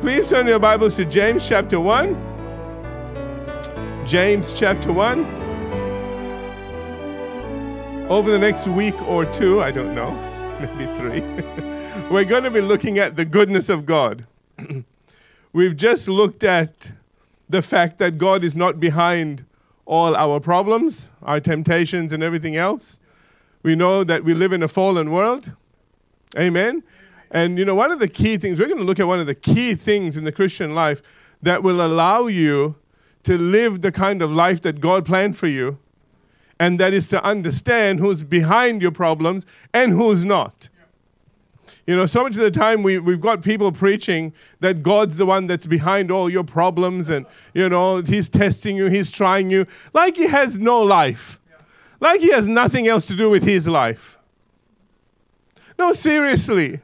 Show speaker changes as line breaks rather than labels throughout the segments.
Please turn your Bibles to James chapter 1. James chapter 1. Over the next week or two, I don't know, maybe three, we're going to be looking at the goodness of God. We've just looked at the fact that God is not behind all our problems, our temptations, and everything else. We know that we live in a fallen world. Amen. And you know, one of the key things, we're going to look at one of the key things in the Christian life that will allow you to live the kind of life that God planned for you. And that is to understand who's behind your problems and who's not. You know, so much of the time we, we've got people preaching that God's the one that's behind all your problems and, you know, He's testing you, He's trying you, like He has no life, like He has nothing else to do with His life. No, seriously.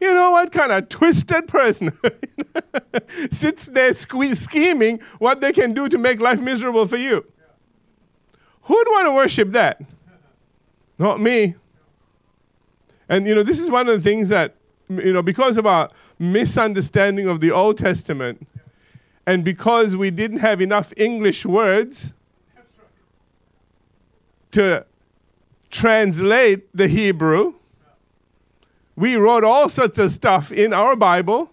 You know what kind of twisted person sits there sque- scheming what they can do to make life miserable for you? Who'd want to worship that? Not me. And you know, this is one of the things that you know, because of our misunderstanding of the Old Testament, and because we didn't have enough English words to translate the Hebrew, we wrote all sorts of stuff in our Bible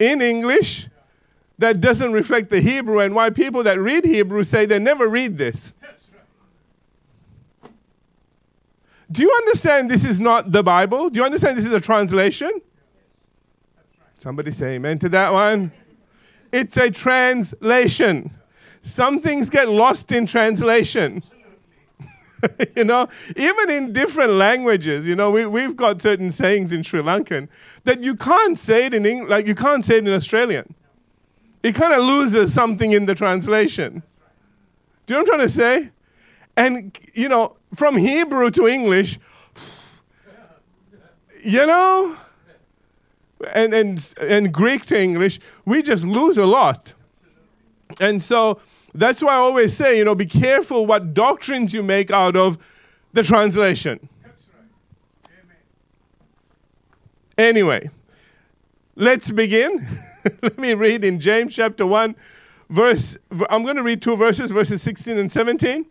in English that doesn't reflect the Hebrew, and why people that read Hebrew say they never read this. Do you understand this is not the Bible? Do you understand this is a translation? Somebody say amen to that one. It's a translation. Some things get lost in translation. you know, even in different languages, you know, we, we've got certain sayings in Sri Lankan that you can't say it in English, like you can't say it in Australian. It kind of loses something in the translation. Do you know what I'm trying to say? And, you know, from Hebrew to English, you know, and, and, and Greek to English, we just lose a lot. And so, that's why I always say, you know, be careful what doctrines you make out of the translation. That's right. Amen. Anyway, let's begin. Let me read in James chapter 1, verse, I'm going to read two verses, verses 16 and 17.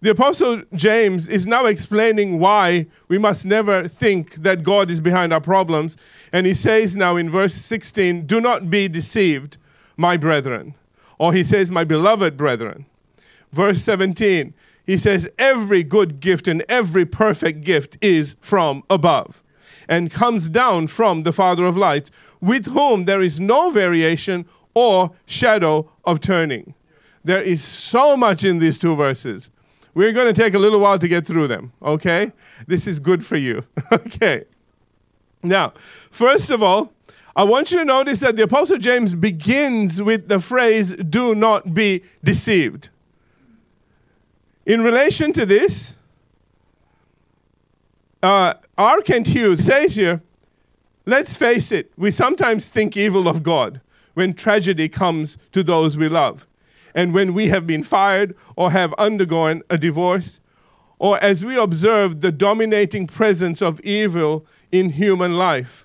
The Apostle James is now explaining why we must never think that God is behind our problems. And he says now in verse 16, Do not be deceived, my brethren. Or he says, My beloved brethren. Verse 17, he says, Every good gift and every perfect gift is from above and comes down from the Father of lights, with whom there is no variation or shadow of turning. There is so much in these two verses. We're going to take a little while to get through them, okay? This is good for you, okay? Now, first of all, I want you to notice that the Apostle James begins with the phrase, do not be deceived. In relation to this, uh, R. Kent Hughes says here, let's face it, we sometimes think evil of God when tragedy comes to those we love, and when we have been fired or have undergone a divorce, or as we observe the dominating presence of evil in human life.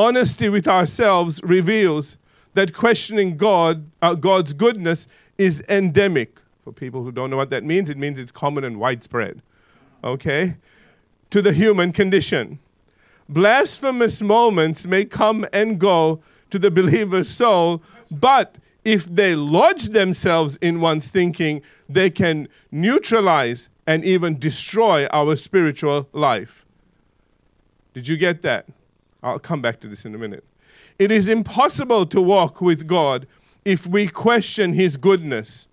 Honesty with ourselves reveals that questioning God, uh, God's goodness is endemic. For people who don't know what that means, it means it's common and widespread. Okay? To the human condition. Blasphemous moments may come and go to the believer's soul, but if they lodge themselves in one's thinking, they can neutralize and even destroy our spiritual life. Did you get that? I'll come back to this in a minute. It is impossible to walk with God if we question His goodness.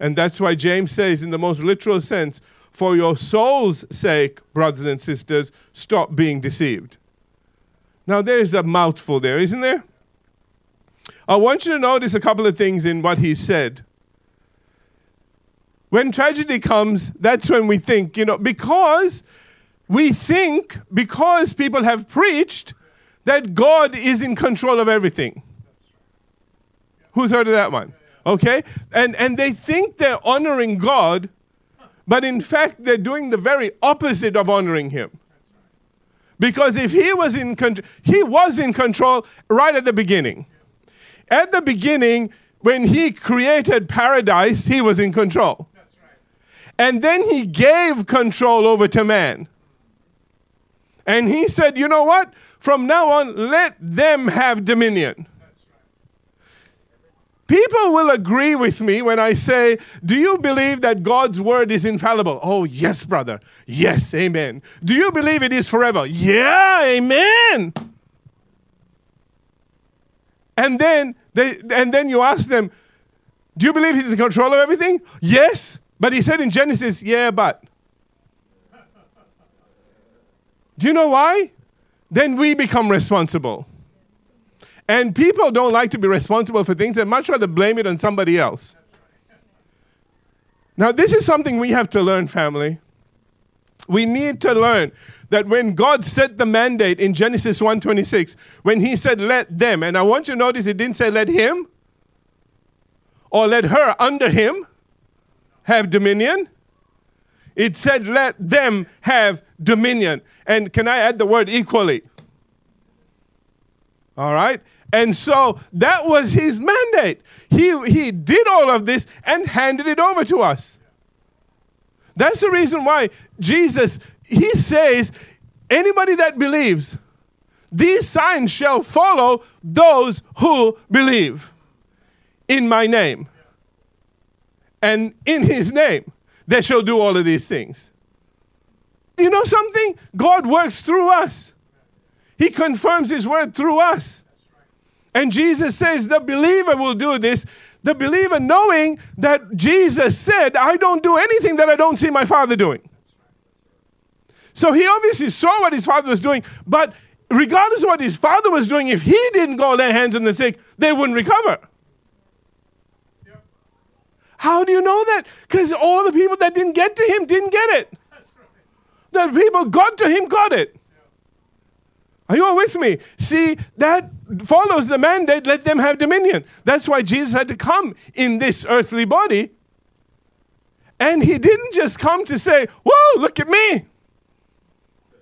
And that's why James says, in the most literal sense, for your soul's sake, brothers and sisters, stop being deceived. Now, there's a mouthful there, isn't there? I want you to notice a couple of things in what he said. When tragedy comes, that's when we think, you know, because we think, because people have preached, that God is in control of everything. Who's heard of that one? Okay? And, and they think they're honoring God, but in fact, they're doing the very opposite of honoring Him. Because if he was in control, he was in control right at the beginning. At the beginning, when he created paradise, he was in control. And then he gave control over to man. And he said, you know what? From now on, let them have dominion. People will agree with me when I say, Do you believe that God's word is infallible? Oh, yes, brother. Yes, amen. Do you believe it is forever? Yeah, amen. And then they and then you ask them, Do you believe he's in control of everything? Yes. But he said in Genesis, Yeah, but. Do you know why? Then we become responsible. And people don't like to be responsible for things, they much rather blame it on somebody else. Now, this is something we have to learn, family. We need to learn that when God set the mandate in Genesis 1:26, when he said let them, and I want you to notice it didn't say let him or let her under him have dominion. It said let them have dominion. And can I add the word equally? All right? And so that was his mandate. He, he did all of this and handed it over to us. That's the reason why Jesus, he says, anybody that believes, these signs shall follow those who believe in my name. And in his name, they shall do all of these things. You know something? God works through us. He confirms his word through us. And Jesus says the believer will do this. The believer knowing that Jesus said, I don't do anything that I don't see my Father doing. So he obviously saw what his Father was doing, but regardless of what his Father was doing, if he didn't go lay hands on the sick, they wouldn't recover. How do you know that? Because all the people that didn't get to him didn't get it. The people got to him got it. Are you all with me? See, that follows the mandate let them have dominion. That's why Jesus had to come in this earthly body. And he didn't just come to say, Whoa, look at me.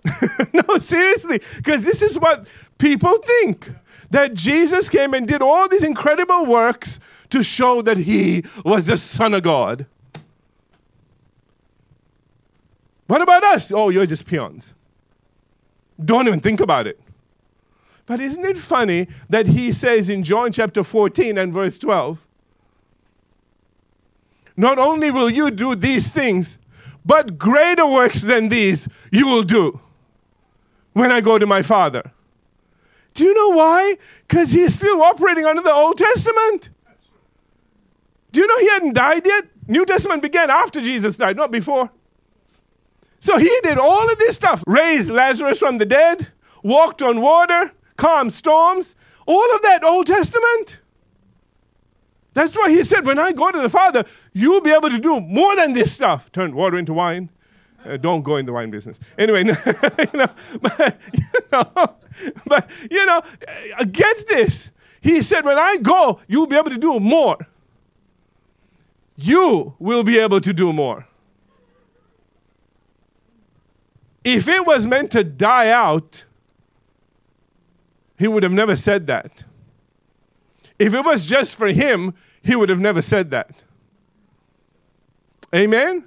no, seriously, because this is what people think that Jesus came and did all these incredible works to show that he was the Son of God. What about us? Oh, you're just peons. Don't even think about it. But isn't it funny that he says in John chapter 14 and verse 12, not only will you do these things, but greater works than these you will do when I go to my Father. Do you know why? Because he's still operating under the Old Testament. Do you know he hadn't died yet? New Testament began after Jesus died, not before. So he did all of this stuff raised Lazarus from the dead, walked on water, calmed storms, all of that Old Testament. That's why he said, When I go to the Father, you'll be able to do more than this stuff. Turn water into wine. Uh, don't go in the wine business. Anyway, you know, but, you know, but, you know, uh, get this. He said, When I go, you'll be able to do more. You will be able to do more. If it was meant to die out, he would have never said that. If it was just for him, he would have never said that. Amen?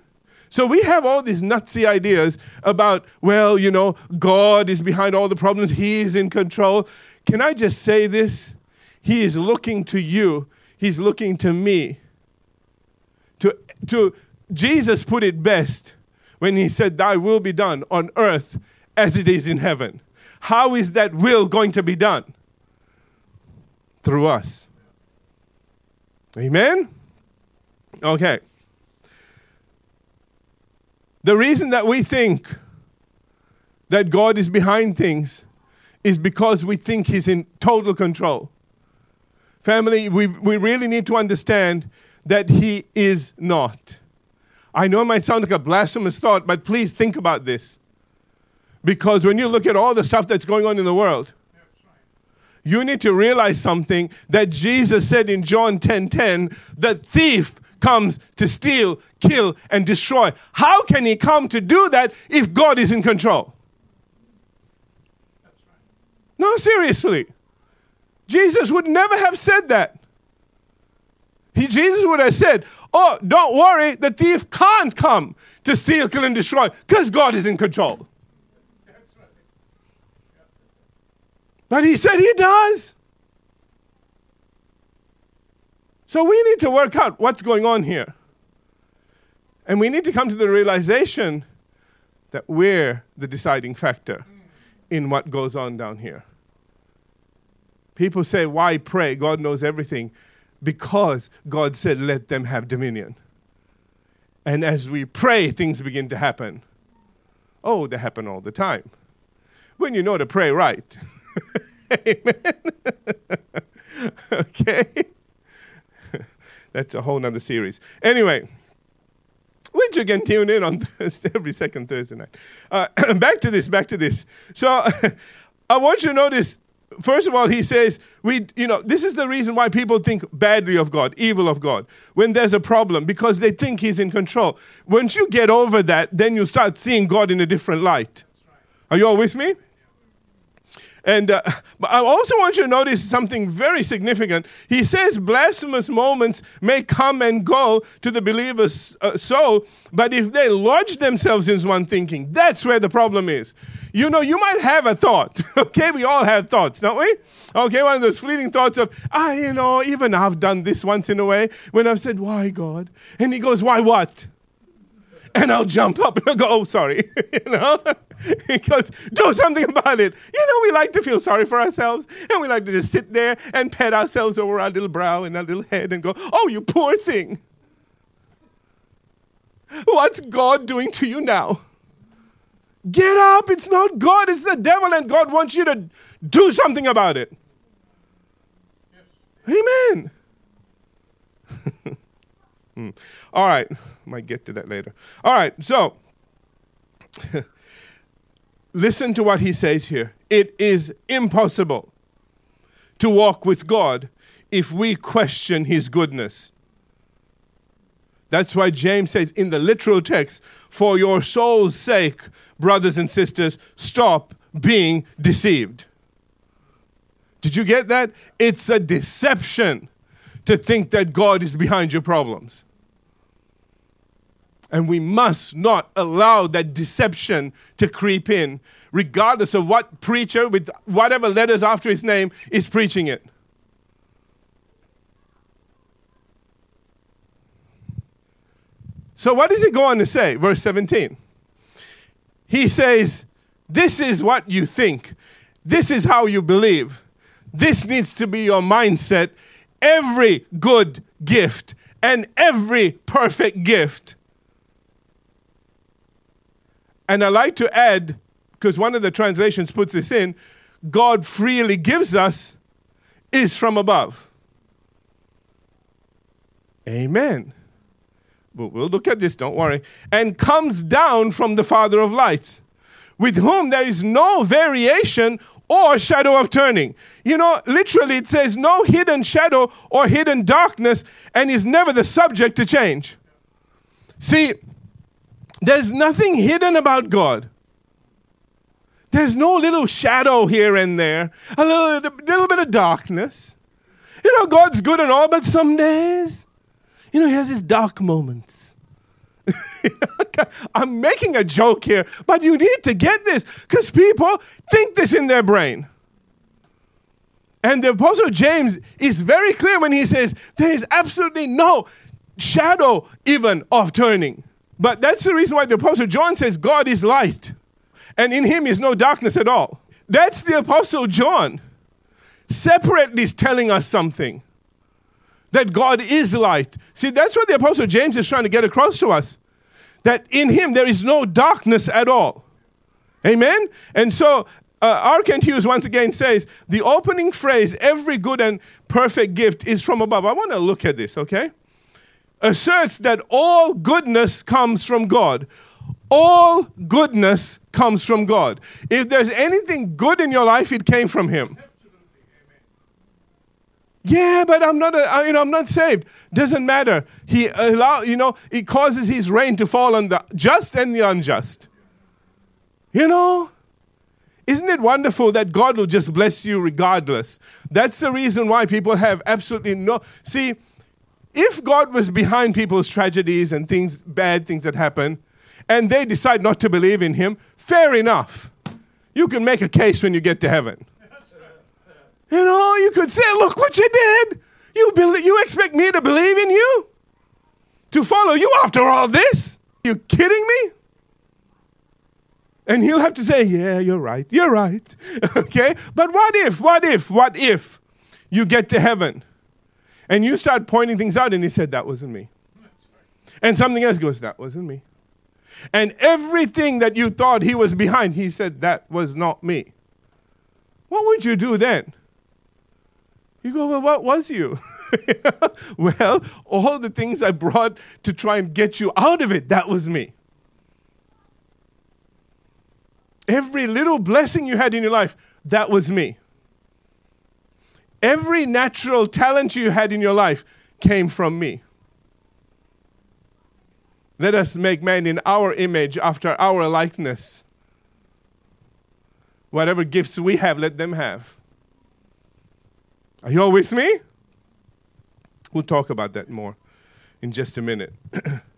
So we have all these nutsy ideas about, well, you know, God is behind all the problems, He is in control. Can I just say this? He is looking to you, He's looking to me. To, to Jesus put it best when he said, Thy will be done on earth as it is in heaven. How is that will going to be done? Through us. Amen? Okay. The reason that we think that God is behind things is because we think He's in total control. Family, we, we really need to understand that He is not. I know it might sound like a blasphemous thought, but please think about this. Because when you look at all the stuff that's going on in the world, you need to realize something that Jesus said in John 10:10, 10, 10, the thief comes to steal, kill and destroy. How can he come to do that if God is in control? No, seriously. Jesus would never have said that. He, Jesus would have said, Oh, don't worry, the thief can't come to steal, kill, and destroy because God is in control. But he said he does. So we need to work out what's going on here. And we need to come to the realization that we're the deciding factor in what goes on down here. People say, Why pray? God knows everything. Because God said, Let them have dominion. And as we pray, things begin to happen. Oh, they happen all the time. When you know to pray right. Amen. okay? That's a whole nother series. Anyway, which you can tune in on Thursday, every second Thursday night. Uh, back to this, back to this. So I want you to notice first of all, he says, we, you know, this is the reason why people think badly of God, evil of God, when there's a problem, because they think he's in control. Once you get over that, then you start seeing God in a different light. Are you all with me? And uh, but I also want you to notice something very significant. He says blasphemous moments may come and go to the believer's uh, soul, but if they lodge themselves in one thinking, that's where the problem is. You know, you might have a thought. okay, we all have thoughts, don't we? Okay, one of those fleeting thoughts of, ah, you know, even I've done this once in a way when I've said, why God? And he goes, why what? And I'll jump up and I'll go, oh, sorry. you know? goes, do something about it. You know, we like to feel sorry for ourselves and we like to just sit there and pat ourselves over our little brow and our little head and go, oh, you poor thing. What's God doing to you now? Get up. It's not God, it's the devil, and God wants you to do something about it. Yes. Amen. hmm. All right. Might get to that later. All right, so listen to what he says here. It is impossible to walk with God if we question his goodness. That's why James says in the literal text, for your soul's sake, brothers and sisters, stop being deceived. Did you get that? It's a deception to think that God is behind your problems. And we must not allow that deception to creep in, regardless of what preacher with whatever letters after his name is preaching it. So, what does he go on to say? Verse 17. He says, This is what you think, this is how you believe. This needs to be your mindset. Every good gift and every perfect gift and I like to add, because one of the translations puts this in, God freely gives us is from above. Amen. But we'll look at this, don't worry. And comes down from the Father of lights, with whom there is no variation or shadow of turning. You know, literally, it says no hidden shadow or hidden darkness, and is never the subject to change. See, there's nothing hidden about God. There's no little shadow here and there, a little, a little bit of darkness. You know, God's good and all, but some days, you know, He has His dark moments. I'm making a joke here, but you need to get this because people think this in their brain. And the Apostle James is very clear when he says there is absolutely no shadow even of turning. But that's the reason why the Apostle John says God is light, and in him is no darkness at all. That's the Apostle John separately telling us something that God is light. See, that's what the Apostle James is trying to get across to us that in him there is no darkness at all. Amen? And so, uh, R. Kent Hughes once again says the opening phrase, every good and perfect gift is from above. I want to look at this, okay? Asserts that all goodness comes from God. All goodness comes from God. If there's anything good in your life, it came from Him. Yeah, but I'm not, a, you know, I'm not saved. Doesn't matter. He allow, you know, He causes His rain to fall on the just and the unjust. You know, Isn't it wonderful that God will just bless you regardless? That's the reason why people have absolutely no. See, if God was behind people's tragedies and things, bad things that happen, and they decide not to believe in Him, fair enough. You can make a case when you get to heaven. You know, you could say, look what you did. You, you expect me to believe in you? To follow you after all this? You kidding me? And he'll have to say, Yeah, you're right. You're right. okay? But what if, what if, what if you get to heaven and you start pointing things out and he said, That wasn't me. And something else goes, That wasn't me. And everything that you thought he was behind, he said, That was not me. What would you do then? You go, Well, what was you? well, all the things I brought to try and get you out of it, that was me. Every little blessing you had in your life, that was me. Every natural talent you had in your life came from me. Let us make man in our image, after our likeness. Whatever gifts we have, let them have. Are you all with me? We'll talk about that more in just a minute.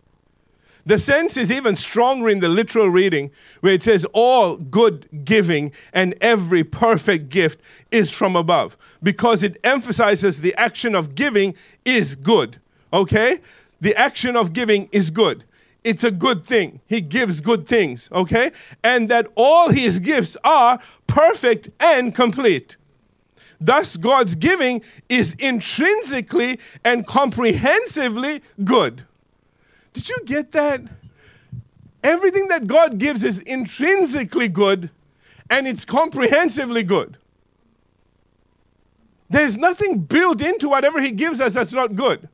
The sense is even stronger in the literal reading, where it says, All good giving and every perfect gift is from above, because it emphasizes the action of giving is good. Okay? The action of giving is good. It's a good thing. He gives good things. Okay? And that all his gifts are perfect and complete. Thus, God's giving is intrinsically and comprehensively good. Did you get that? Everything that God gives is intrinsically good and it's comprehensively good. There's nothing built into whatever He gives us that's not good.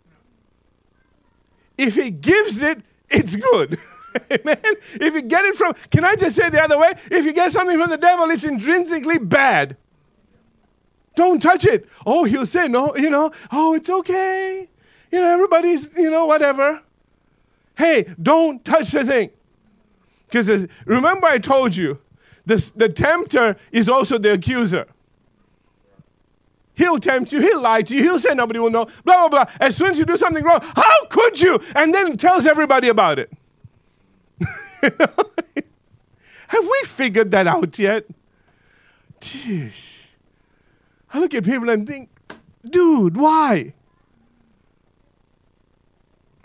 If He gives it, it's good. Amen. If you get it from, can I just say the other way? If you get something from the devil, it's intrinsically bad. Don't touch it. Oh, he'll say, no, you know, oh, it's okay. You know, everybody's, you know, whatever hey, don't touch the thing. Because remember, I told you, this, the tempter is also the accuser. He'll tempt you, he'll lie to you, he'll say nobody will know, blah, blah, blah. As soon as you do something wrong, how could you? And then tells everybody about it. Have we figured that out yet? Jeez. I look at people and think, dude, why?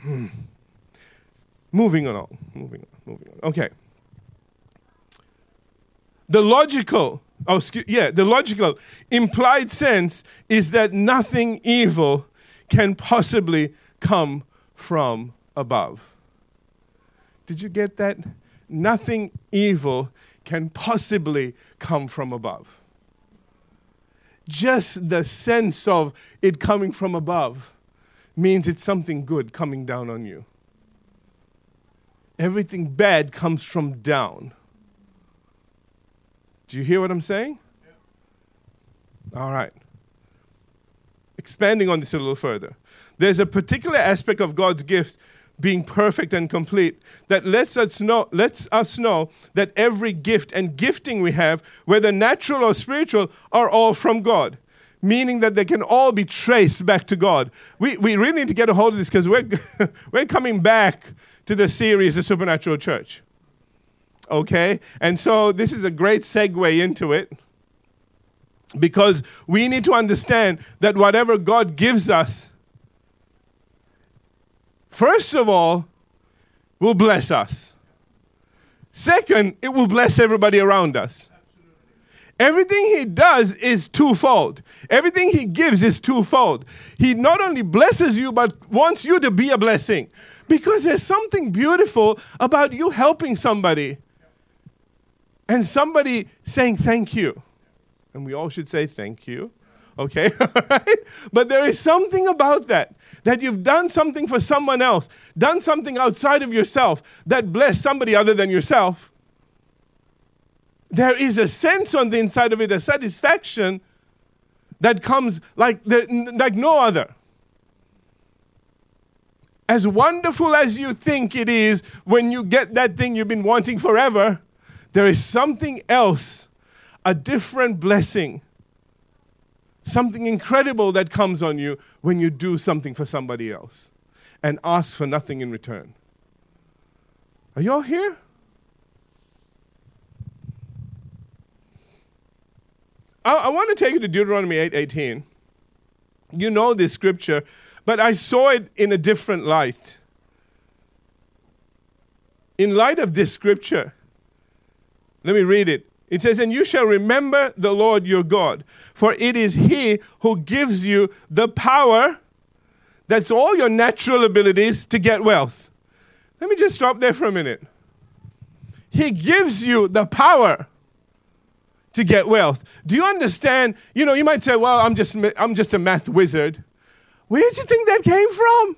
Hmm. Moving on, moving on, moving on. Okay. The logical, oh, excuse, yeah, the logical implied sense is that nothing evil can possibly come from above. Did you get that? Nothing evil can possibly come from above. Just the sense of it coming from above means it's something good coming down on you everything bad comes from down. Do you hear what I'm saying? Yeah. All right. Expanding on this a little further. There's a particular aspect of God's gifts being perfect and complete that lets us know lets us know that every gift and gifting we have whether natural or spiritual are all from God meaning that they can all be traced back to God. We, we really need to get a hold of this because we're, we're coming back to the series, The Supernatural Church. Okay? And so this is a great segue into it because we need to understand that whatever God gives us, first of all, will bless us. Second, it will bless everybody around us. Everything he does is twofold. Everything he gives is twofold. He not only blesses you, but wants you to be a blessing. Because there's something beautiful about you helping somebody and somebody saying thank you. And we all should say thank you. Okay? right? But there is something about that. That you've done something for someone else, done something outside of yourself that blessed somebody other than yourself. There is a sense on the inside of it, a satisfaction that comes like, the, like no other as wonderful as you think it is when you get that thing you've been wanting forever, there is something else a different blessing. Something incredible that comes on you when you do something for somebody else and ask for nothing in return. Are you all here? I, I want to take you to Deuteronomy 8 18. You know this scripture, but I saw it in a different light. In light of this scripture, let me read it. It says, And you shall remember the Lord your God, for it is He who gives you the power, that's all your natural abilities, to get wealth. Let me just stop there for a minute. He gives you the power to get wealth. Do you understand? You know, you might say, well, I'm just, I'm just a math wizard. Where do you think that came from?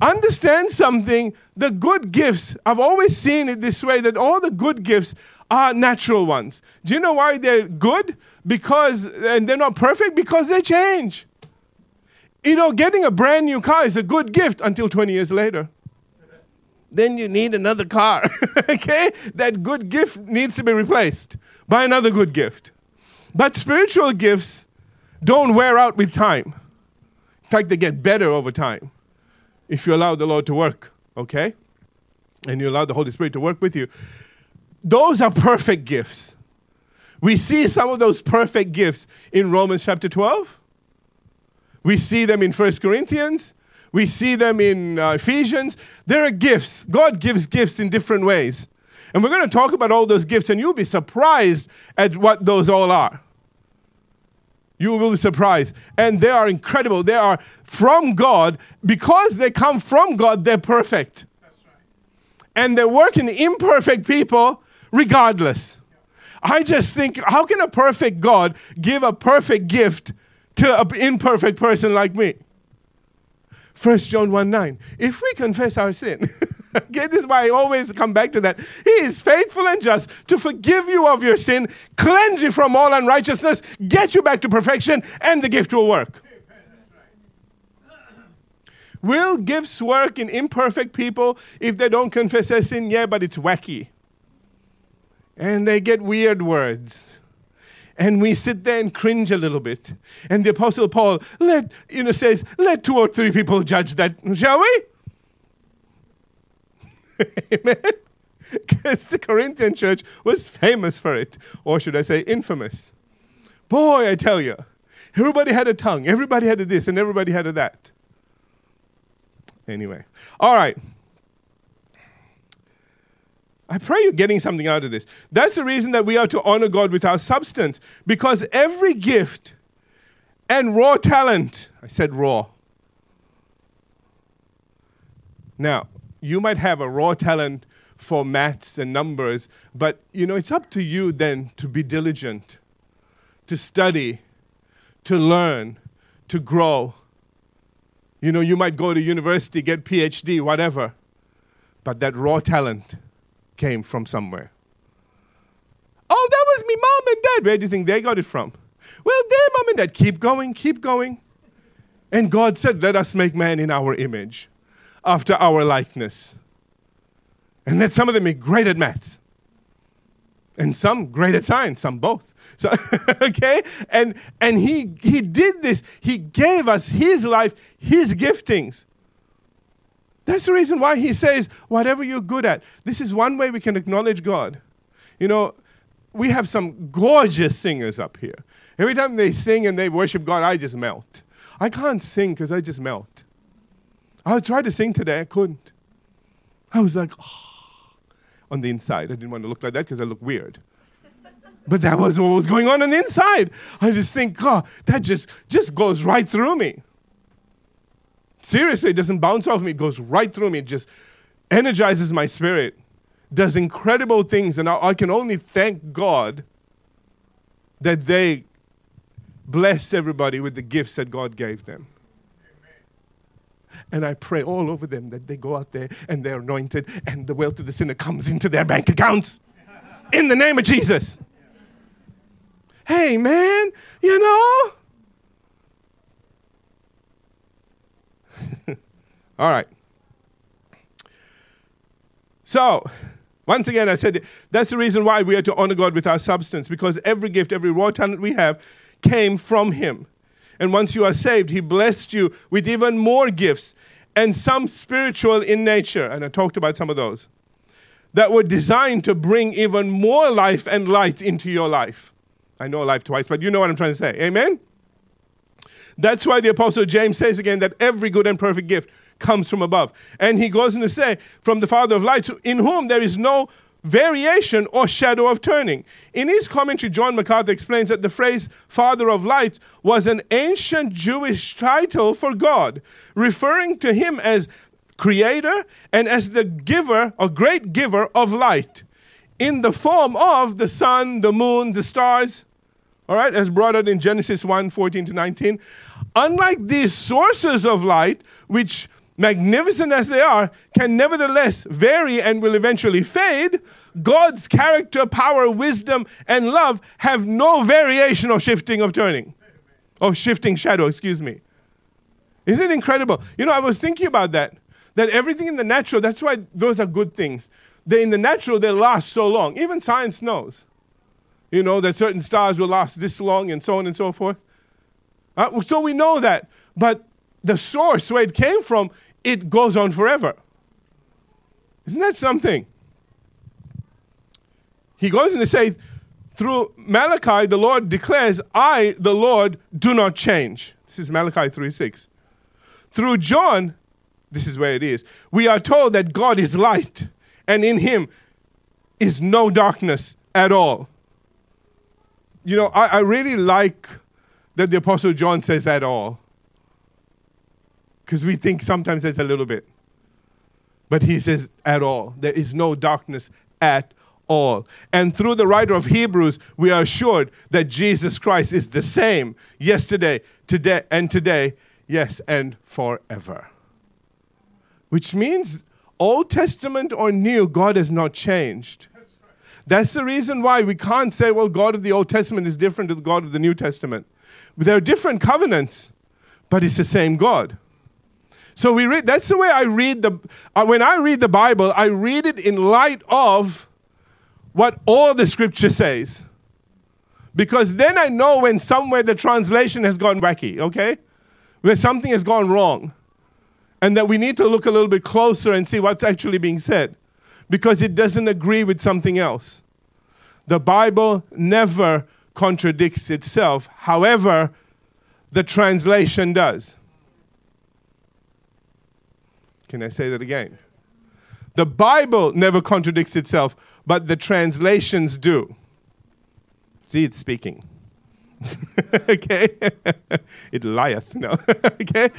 Understand something. The good gifts, I've always seen it this way that all the good gifts are natural ones. Do you know why they're good? Because, and they're not perfect, because they change. You know, getting a brand new car is a good gift until 20 years later. Then you need another car. okay? That good gift needs to be replaced by another good gift. But spiritual gifts don't wear out with time. In fact, they get better over time if you allow the Lord to work, okay? And you allow the Holy Spirit to work with you. Those are perfect gifts. We see some of those perfect gifts in Romans chapter 12. We see them in 1 Corinthians. We see them in uh, Ephesians. There are gifts. God gives gifts in different ways. And we're going to talk about all those gifts, and you'll be surprised at what those all are. You will be surprised. And they are incredible. They are from God. Because they come from God, they're perfect. And they work in imperfect people regardless. I just think, how can a perfect God give a perfect gift to an imperfect person like me? 1 John 1 9. If we confess our sin, okay, this is why I always come back to that. He is faithful and just to forgive you of your sin, cleanse you from all unrighteousness, get you back to perfection, and the gift will work. Will gifts work in imperfect people if they don't confess their sin? Yeah, but it's wacky. And they get weird words and we sit there and cringe a little bit. And the Apostle Paul let you know says, "Let two or three people judge that, shall we?" Amen. Because the Corinthian church was famous for it, or should I say, infamous. Boy, I tell you, everybody had a tongue, everybody had a this, and everybody had a that. Anyway, all right. I pray you're getting something out of this. That's the reason that we are to honor God with our substance, because every gift and raw talent, I said raw. Now, you might have a raw talent for maths and numbers, but you know, it's up to you then to be diligent, to study, to learn, to grow. You know, you might go to university, get PhD, whatever, but that raw talent came from somewhere. Oh, that was me mom and dad. Where do you think they got it from? Well, their mom and dad. Keep going, keep going. And God said, Let us make man in our image, after our likeness. And let some of them be great at maths. And some great at science, some both. So okay? And and he he did this. He gave us his life, his giftings. That's the reason why he says, whatever you're good at. This is one way we can acknowledge God. You know, we have some gorgeous singers up here. Every time they sing and they worship God, I just melt. I can't sing because I just melt. I tried to sing today, I couldn't. I was like, oh. on the inside. I didn't want to look like that because I look weird. But that was what was going on on the inside. I just think, God, that just, just goes right through me. Seriously, it doesn't bounce off me, it goes right through me. It just energizes my spirit, does incredible things. And I, I can only thank God that they bless everybody with the gifts that God gave them. And I pray all over them that they go out there and they're anointed and the wealth of the sinner comes into their bank accounts. In the name of Jesus. Hey, man, you know, All right. So, Once again, I said that's the reason why we are to honor God with our substance, because every gift, every raw talent we have came from Him. And once you are saved, He blessed you with even more gifts and some spiritual in nature. And I talked about some of those that were designed to bring even more life and light into your life. I know life twice, but you know what I'm trying to say. Amen? That's why the Apostle James says again that every good and perfect gift comes from above. And he goes on to say, from the Father of lights, in whom there is no variation or shadow of turning. In his commentary, John MacArthur explains that the phrase Father of lights was an ancient Jewish title for God, referring to him as creator and as the giver or great giver of light in the form of the sun, the moon, the stars. All right, as brought out in Genesis 1 14 to 19. Unlike these sources of light, which magnificent as they are, can nevertheless vary and will eventually fade, God's character, power, wisdom, and love have no variation or shifting of turning, of shifting shadow, excuse me. Isn't it incredible? You know, I was thinking about that. That everything in the natural, that's why those are good things. They're in the natural, they last so long. Even science knows. You know, that certain stars will last this long and so on and so forth. Uh, so we know that. But the source where it came from it goes on forever. Isn't that something? He goes on to say, through Malachi, the Lord declares, I, the Lord, do not change. This is Malachi 3 6. Through John, this is where it is, we are told that God is light, and in him is no darkness at all. You know, I, I really like that the Apostle John says at all because we think sometimes there's a little bit. But he says, at all. There is no darkness at all. And through the writer of Hebrews, we are assured that Jesus Christ is the same yesterday, today, and today, yes, and forever. Which means, Old Testament or New, God has not changed. That's the reason why we can't say, well, God of the Old Testament is different to the God of the New Testament. There are different covenants, but it's the same God. So we read, that's the way I read the, uh, when I read the Bible, I read it in light of what all the scripture says. Because then I know when somewhere the translation has gone wacky, okay? Where something has gone wrong. And that we need to look a little bit closer and see what's actually being said. Because it doesn't agree with something else. The Bible never contradicts itself. However, the translation does. Can I say that again? The Bible never contradicts itself, but the translations do. See, it's speaking. okay? it lieth. No. okay?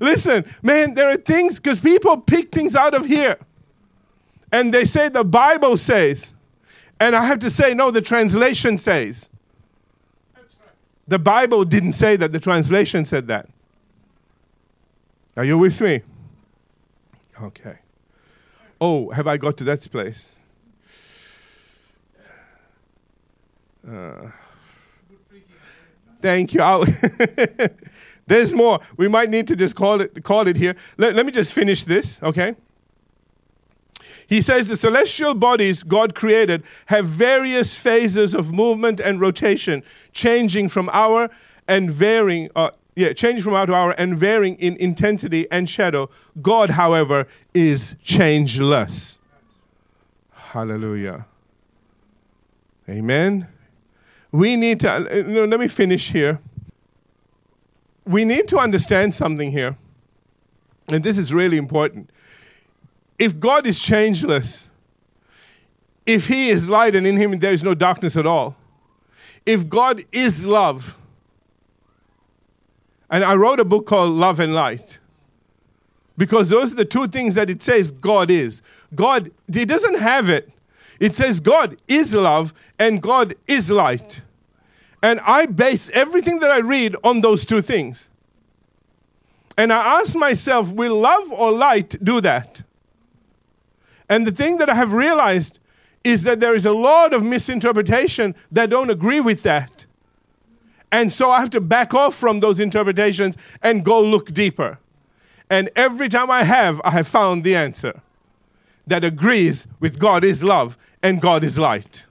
Listen, man, there are things, because people pick things out of here. And they say the Bible says. And I have to say, no, the translation says. The Bible didn't say that, the translation said that. Are you with me? Okay. Oh, have I got to that place? Uh, thank you. there's more. We might need to just call it call it here. Let, let me just finish this, okay? He says the celestial bodies God created have various phases of movement and rotation, changing from hour and varying, uh, yeah, changing from hour to hour and varying in intensity and shadow. God, however, is changeless. Hallelujah. Amen. We need to, uh, let me finish here. We need to understand something here, and this is really important. If God is changeless, if He is light and in Him there is no darkness at all, if God is love, and I wrote a book called Love and Light. Because those are the two things that it says God is. God, He doesn't have it. It says God is love and God is light. And I base everything that I read on those two things. And I ask myself, will love or light do that? And the thing that I have realized is that there is a lot of misinterpretation that don't agree with that. And so I have to back off from those interpretations and go look deeper. And every time I have, I have found the answer. that agrees with God is love and God is light.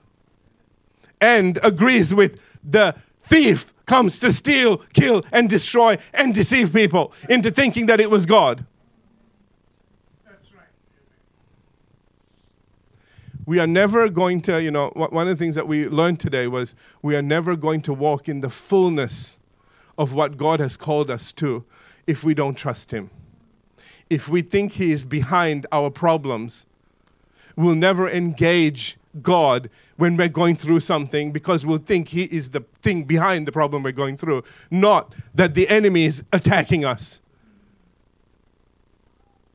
And agrees with the thief comes to steal, kill, and destroy and deceive people into thinking that it was God. We are never going to, you know, one of the things that we learned today was we are never going to walk in the fullness of what God has called us to if we don't trust Him. If we think He is behind our problems, we'll never engage God when we're going through something because we'll think He is the thing behind the problem we're going through, not that the enemy is attacking us.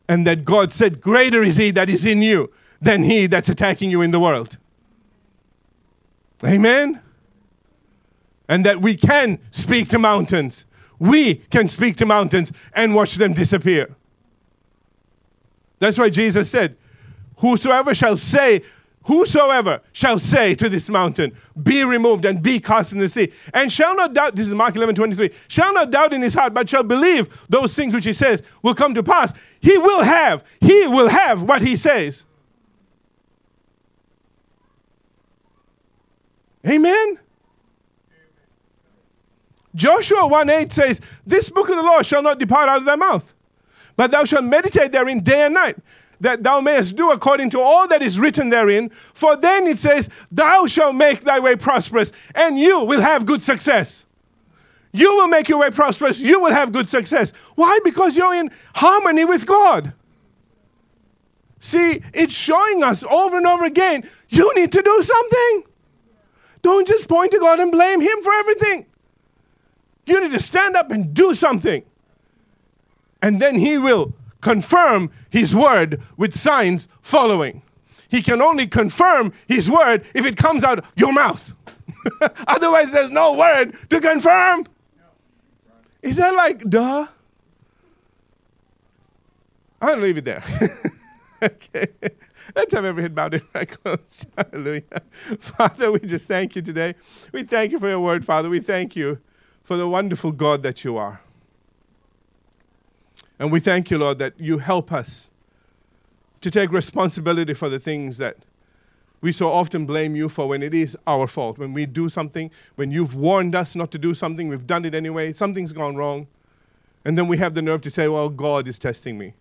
And that God said, Greater is He that is in you than he that's attacking you in the world. Amen? And that we can speak to mountains. We can speak to mountains and watch them disappear. That's why Jesus said, Whosoever shall say, Whosoever shall say to this mountain, Be removed and be cast in the sea, and shall not doubt, this is Mark 11 23, shall not doubt in his heart, but shall believe those things which he says will come to pass, he will have, he will have what he says. Amen? Joshua 1 8 says, This book of the law shall not depart out of thy mouth, but thou shalt meditate therein day and night, that thou mayest do according to all that is written therein. For then it says, Thou shalt make thy way prosperous, and you will have good success. You will make your way prosperous, you will have good success. Why? Because you're in harmony with God. See, it's showing us over and over again you need to do something. Don't just point to God and blame Him for everything. You need to stand up and do something. And then He will confirm His word with signs following. He can only confirm His word if it comes out your mouth. Otherwise, there's no word to confirm. Is that like, duh? I'll leave it there. okay. Let's have every head bowed and. Hallelujah. Father, we just thank you today. We thank you for your word, Father. We thank you for the wonderful God that you are. And we thank you, Lord, that you help us to take responsibility for the things that we so often blame you for when it is our fault. When we do something, when you've warned us not to do something, we've done it anyway, something's gone wrong. And then we have the nerve to say, well, God is testing me.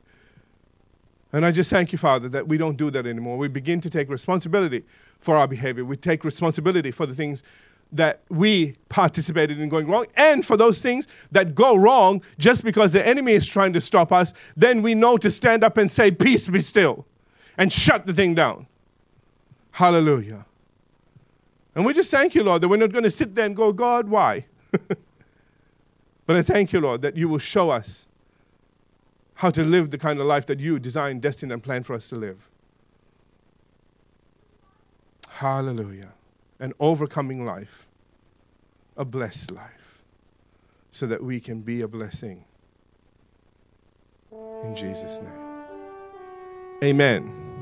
And I just thank you, Father, that we don't do that anymore. We begin to take responsibility for our behavior. We take responsibility for the things that we participated in going wrong and for those things that go wrong just because the enemy is trying to stop us, then we know to stand up and say, Peace be still, and shut the thing down. Hallelujah. And we just thank you, Lord, that we're not going to sit there and go, God, why? but I thank you, Lord, that you will show us how to live the kind of life that you designed, destined, and planned for us to live. Hallelujah. An overcoming life, a blessed life, so that we can be a blessing. In Jesus' name. Amen.